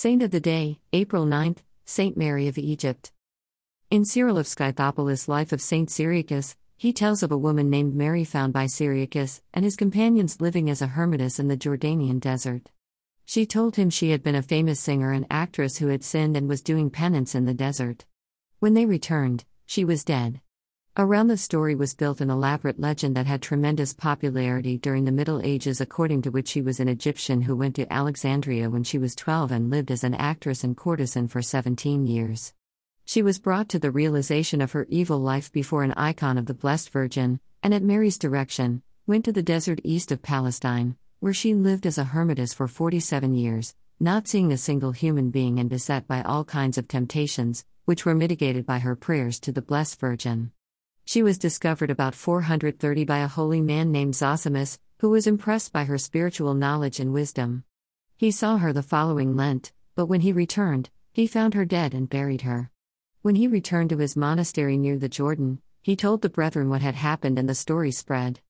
Saint of the Day, April 9th, Saint Mary of Egypt. In Cyril of Scythopolis' Life of Saint Cyriacus, he tells of a woman named Mary found by Cyriacus and his companions living as a hermitess in the Jordanian desert. She told him she had been a famous singer and actress who had sinned and was doing penance in the desert. When they returned, she was dead. Around the story was built an elaborate legend that had tremendous popularity during the Middle Ages, according to which she was an Egyptian who went to Alexandria when she was 12 and lived as an actress and courtesan for 17 years. She was brought to the realization of her evil life before an icon of the Blessed Virgin, and at Mary's direction, went to the desert east of Palestine, where she lived as a hermitess for 47 years, not seeing a single human being and beset by all kinds of temptations, which were mitigated by her prayers to the Blessed Virgin. She was discovered about 430 by a holy man named Zosimus, who was impressed by her spiritual knowledge and wisdom. He saw her the following Lent, but when he returned, he found her dead and buried her. When he returned to his monastery near the Jordan, he told the brethren what had happened and the story spread.